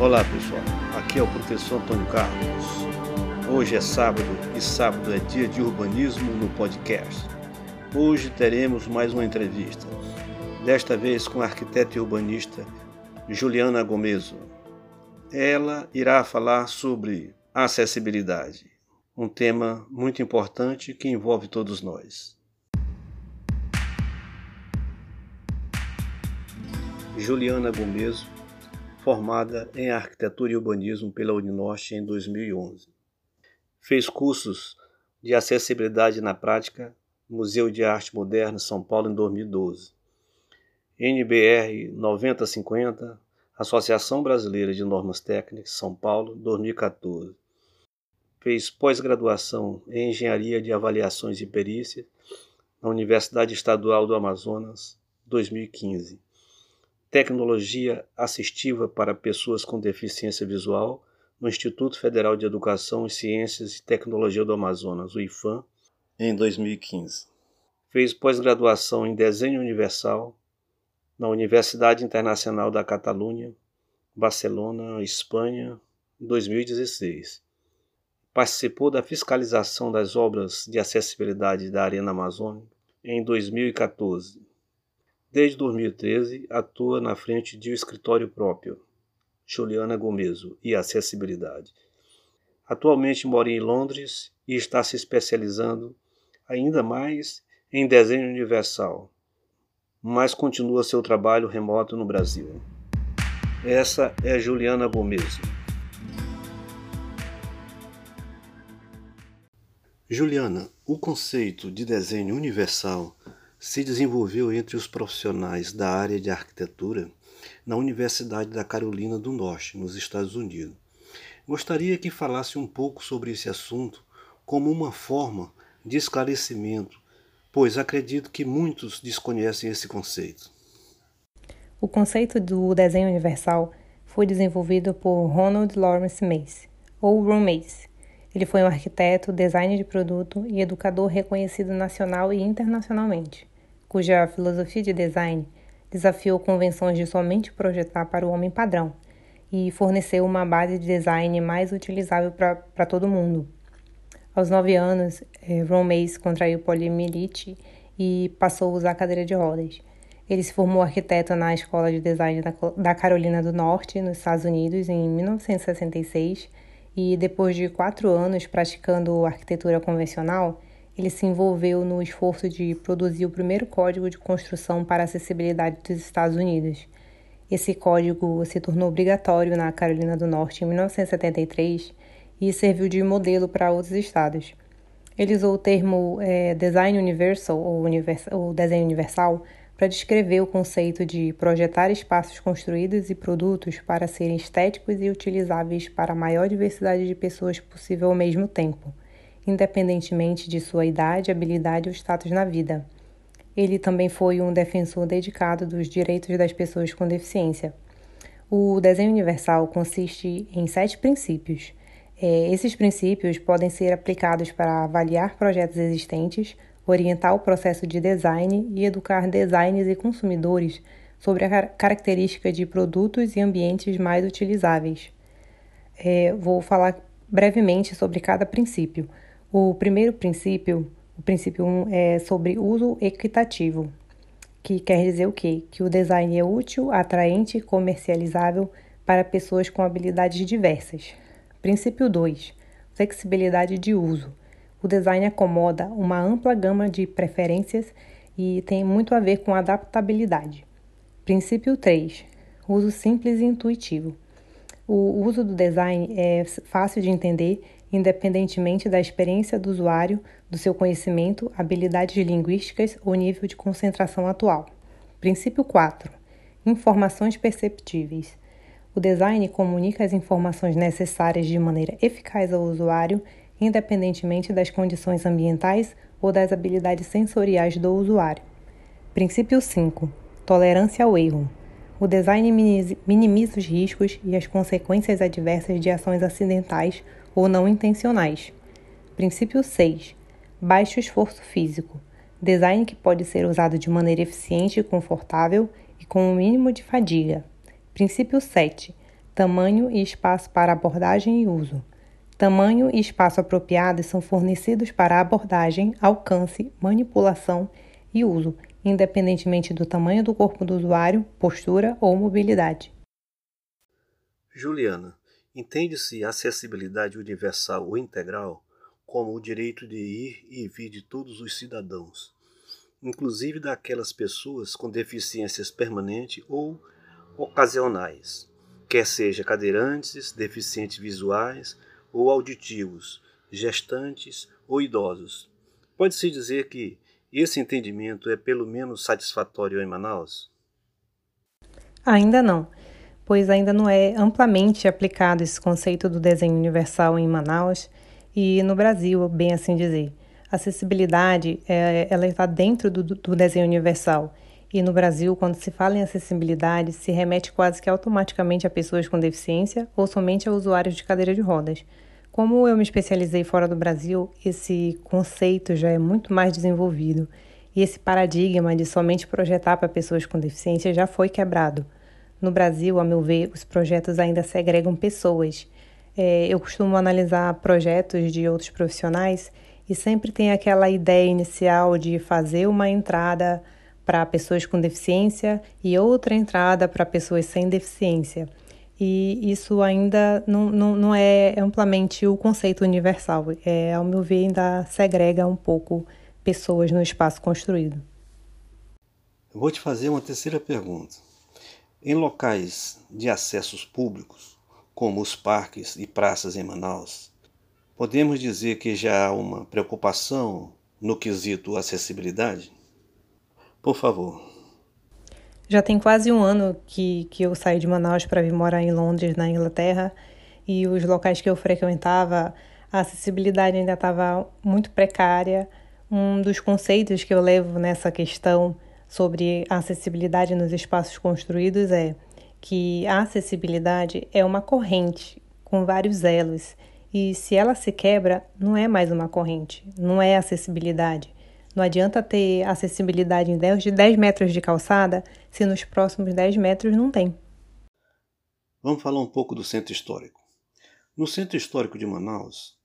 Olá pessoal, aqui é o professor Antônio Carlos. Hoje é sábado e sábado é dia de urbanismo no podcast. Hoje teremos mais uma entrevista, desta vez com a arquiteta e urbanista Juliana Gomeso. Ela irá falar sobre acessibilidade, um tema muito importante que envolve todos nós. Juliana Gomeso formada em Arquitetura e Urbanismo pela Uninorte em 2011. Fez cursos de acessibilidade na prática Museu de Arte Moderna São Paulo em 2012. NBR 9050, Associação Brasileira de Normas Técnicas São Paulo, 2014. Fez pós-graduação em Engenharia de Avaliações e Perícia na Universidade Estadual do Amazonas, 2015 Tecnologia Assistiva para Pessoas com Deficiência Visual no Instituto Federal de Educação em Ciências e Tecnologia do Amazonas, o IFAM, em 2015. Fez pós-graduação em Desenho Universal na Universidade Internacional da Catalunha, Barcelona, Espanha, em 2016. Participou da fiscalização das obras de acessibilidade da Arena Amazônica em 2014 Desde 2013, atua na frente de um escritório próprio, Juliana Gomeso, e Acessibilidade. Atualmente mora em Londres e está se especializando ainda mais em desenho universal, mas continua seu trabalho remoto no Brasil. Essa é Juliana Gomeso. Juliana, o conceito de desenho universal se desenvolveu entre os profissionais da área de arquitetura na Universidade da Carolina do Norte, nos Estados Unidos. Gostaria que falasse um pouco sobre esse assunto como uma forma de esclarecimento, pois acredito que muitos desconhecem esse conceito. O conceito do desenho universal foi desenvolvido por Ronald Lawrence Mace, ou Ron Mace. Ele foi um arquiteto, designer de produto e educador reconhecido nacional e internacionalmente cuja filosofia de design desafiou convenções de somente projetar para o homem padrão e forneceu uma base de design mais utilizável para todo mundo. Aos nove anos, eh, Ron Mace contraiu poliomielite e passou a usar cadeira de rodas. Ele se formou arquiteto na Escola de Design da Carolina do Norte, nos Estados Unidos, em 1966, e depois de quatro anos praticando arquitetura convencional, ele se envolveu no esforço de produzir o primeiro código de construção para acessibilidade dos Estados Unidos. Esse código se tornou obrigatório na Carolina do Norte em 1973 e serviu de modelo para outros estados. Ele usou o termo é, Design Universal ou, univers ou desenho universal para descrever o conceito de projetar espaços construídos e produtos para serem estéticos e utilizáveis para a maior diversidade de pessoas possível ao mesmo tempo independentemente de sua idade, habilidade ou status na vida. Ele também foi um defensor dedicado dos direitos das pessoas com deficiência. O desenho universal consiste em sete princípios. É, esses princípios podem ser aplicados para avaliar projetos existentes, orientar o processo de design e educar designers e consumidores sobre a característica de produtos e ambientes mais utilizáveis. É, vou falar brevemente sobre cada princípio. O primeiro princípio, o princípio 1, um, é sobre uso equitativo, que quer dizer o quê? Que o design é útil, atraente e comercializável para pessoas com habilidades diversas. Princípio 2, flexibilidade de uso. O design acomoda uma ampla gama de preferências e tem muito a ver com adaptabilidade. Princípio 3, uso simples e intuitivo. O uso do design é fácil de entender independentemente da experiência do usuário, do seu conhecimento, habilidades linguísticas ou nível de concentração atual. Princípio 4. Informações perceptíveis. O design comunica as informações necessárias de maneira eficaz ao usuário, independentemente das condições ambientais ou das habilidades sensoriais do usuário. Princípio 5. Tolerância ao erro. O design minimiza os riscos e as consequências adversas de ações acidentais ou não intencionais. Princípio 6. Baixo esforço físico. Design que pode ser usado de maneira eficiente e confortável e com o um mínimo de fadiga. Princípio 7. tamanho e espaço para abordagem e uso. Tamanho e espaço apropriados são fornecidos para abordagem, alcance, manipulação e uso, independentemente do tamanho do corpo do usuário, postura ou mobilidade. Juliana, entende-se acessibilidade universal ou integral como o direito de ir e vir de todos os cidadãos, inclusive daquelas pessoas com deficiências permanentes ou ocasionais, quer seja cadeirantes, deficientes visuais ou auditivos, gestantes ou idosos. Pode-se dizer que esse entendimento é pelo menos satisfatório em Manaus? Ainda não, pois ainda não é amplamente aplicado esse conceito do desenho universal em Manaus e no Brasil, bem assim dizer. acessibilidade, é, ela está dentro do, do desenho universal. E no Brasil, quando se fala em acessibilidade, se remete quase que automaticamente a pessoas com deficiência ou somente a usuários de cadeira de rodas. Como eu me especializei fora do Brasil, esse conceito já é muito mais desenvolvido e esse paradigma de somente projetar para pessoas com deficiência já foi quebrado. No Brasil, a meu ver, os projetos ainda segregam pessoas. É, eu costumo analisar projetos de outros profissionais e sempre tem aquela ideia inicial de fazer uma entrada para pessoas com deficiência e outra entrada para pessoas sem deficiência. E isso ainda não, não, não é amplamente o conceito universal. É, ao meu ver, ainda segrega um pouco pessoas no espaço construído. Eu vou te fazer uma terceira pergunta. Em locais de acessos públicos, como os parques e praças em Manaus, podemos dizer que já há uma preocupação no quesito acessibilidade? Por favor. Já tem quase um ano que, que eu saí de Manaus para vir morar em Londres, na Inglaterra, e os locais que eu frequentava, a acessibilidade ainda estava muito precária. Um dos conceitos que eu levo nessa questão sobre acessibilidade nos espaços construídos é que a acessibilidade é uma corrente com vários elos e se ela se quebra, não é mais uma corrente, não é acessibilidade. Não adianta ter acessibilidade em 10 de 10 metros de calçada se nos próximos 10 metros não tem. Vamos falar um pouco do centro histórico. No centro histórico de Manaus,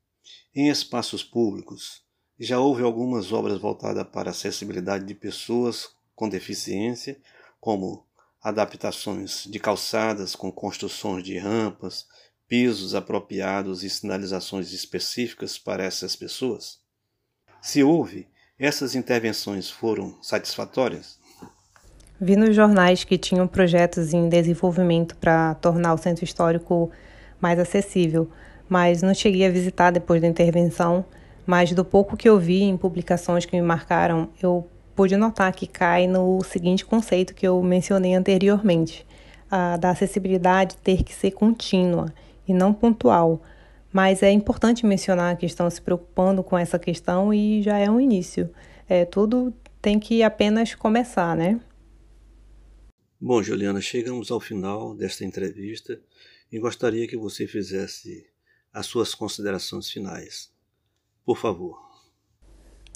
em espaços públicos, já houve algumas obras voltadas para a acessibilidade de pessoas com deficiência, como adaptações de calçadas com construções de rampas, pisos apropriados e sinalizações específicas para essas pessoas? Se houve, essas intervenções foram satisfatórias? Vi nos jornais que tinham projetos em desenvolvimento para tornar o centro histórico mais acessível, mas não cheguei a visitar depois da intervenção. Mas do pouco que eu vi em publicações que me marcaram, eu pude notar que cai no seguinte conceito que eu mencionei anteriormente, a da acessibilidade ter que ser contínua e não pontual. Mas é importante mencionar que estão se preocupando com essa questão e já é um início. É, tudo tem que apenas começar, né? Bom, Juliana, chegamos ao final desta entrevista e gostaria que você fizesse as suas considerações finais. Por favor.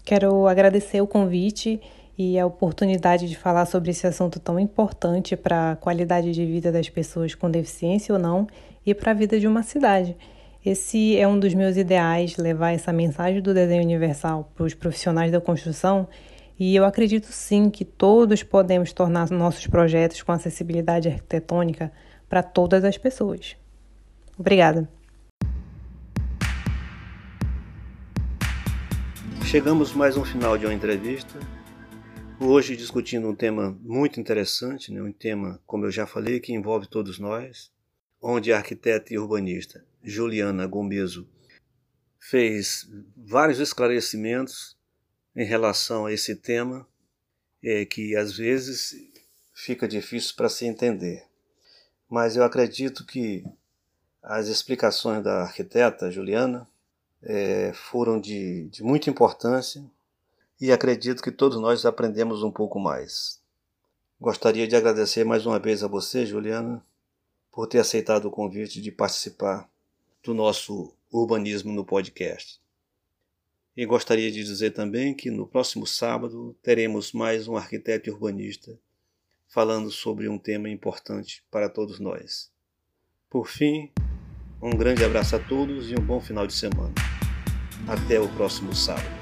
Quero agradecer o convite e a oportunidade de falar sobre esse assunto tão importante para a qualidade de vida das pessoas com deficiência ou não e para a vida de uma cidade. Esse é um dos meus ideais, levar essa mensagem do desenho universal para os profissionais da construção, e eu acredito sim que todos podemos tornar nossos projetos com acessibilidade arquitetônica para todas as pessoas. Obrigada. Chegamos mais um final de uma entrevista. Hoje discutindo um tema muito interessante, né? um tema, como eu já falei, que envolve todos nós, onde a arquiteta e urbanista Juliana Gomeso fez vários esclarecimentos em relação a esse tema, é, que às vezes fica difícil para se entender. Mas eu acredito que as explicações da arquiteta Juliana é, foram de, de muita importância e acredito que todos nós aprendemos um pouco mais. Gostaria de agradecer mais uma vez a você, Juliana, por ter aceitado o convite de participar do nosso Urbanismo no podcast. E gostaria de dizer também que no próximo sábado teremos mais um arquiteto urbanista falando sobre um tema importante para todos nós. Por fim, um grande abraço a todos e um bom final de semana. Até o próximo sábado.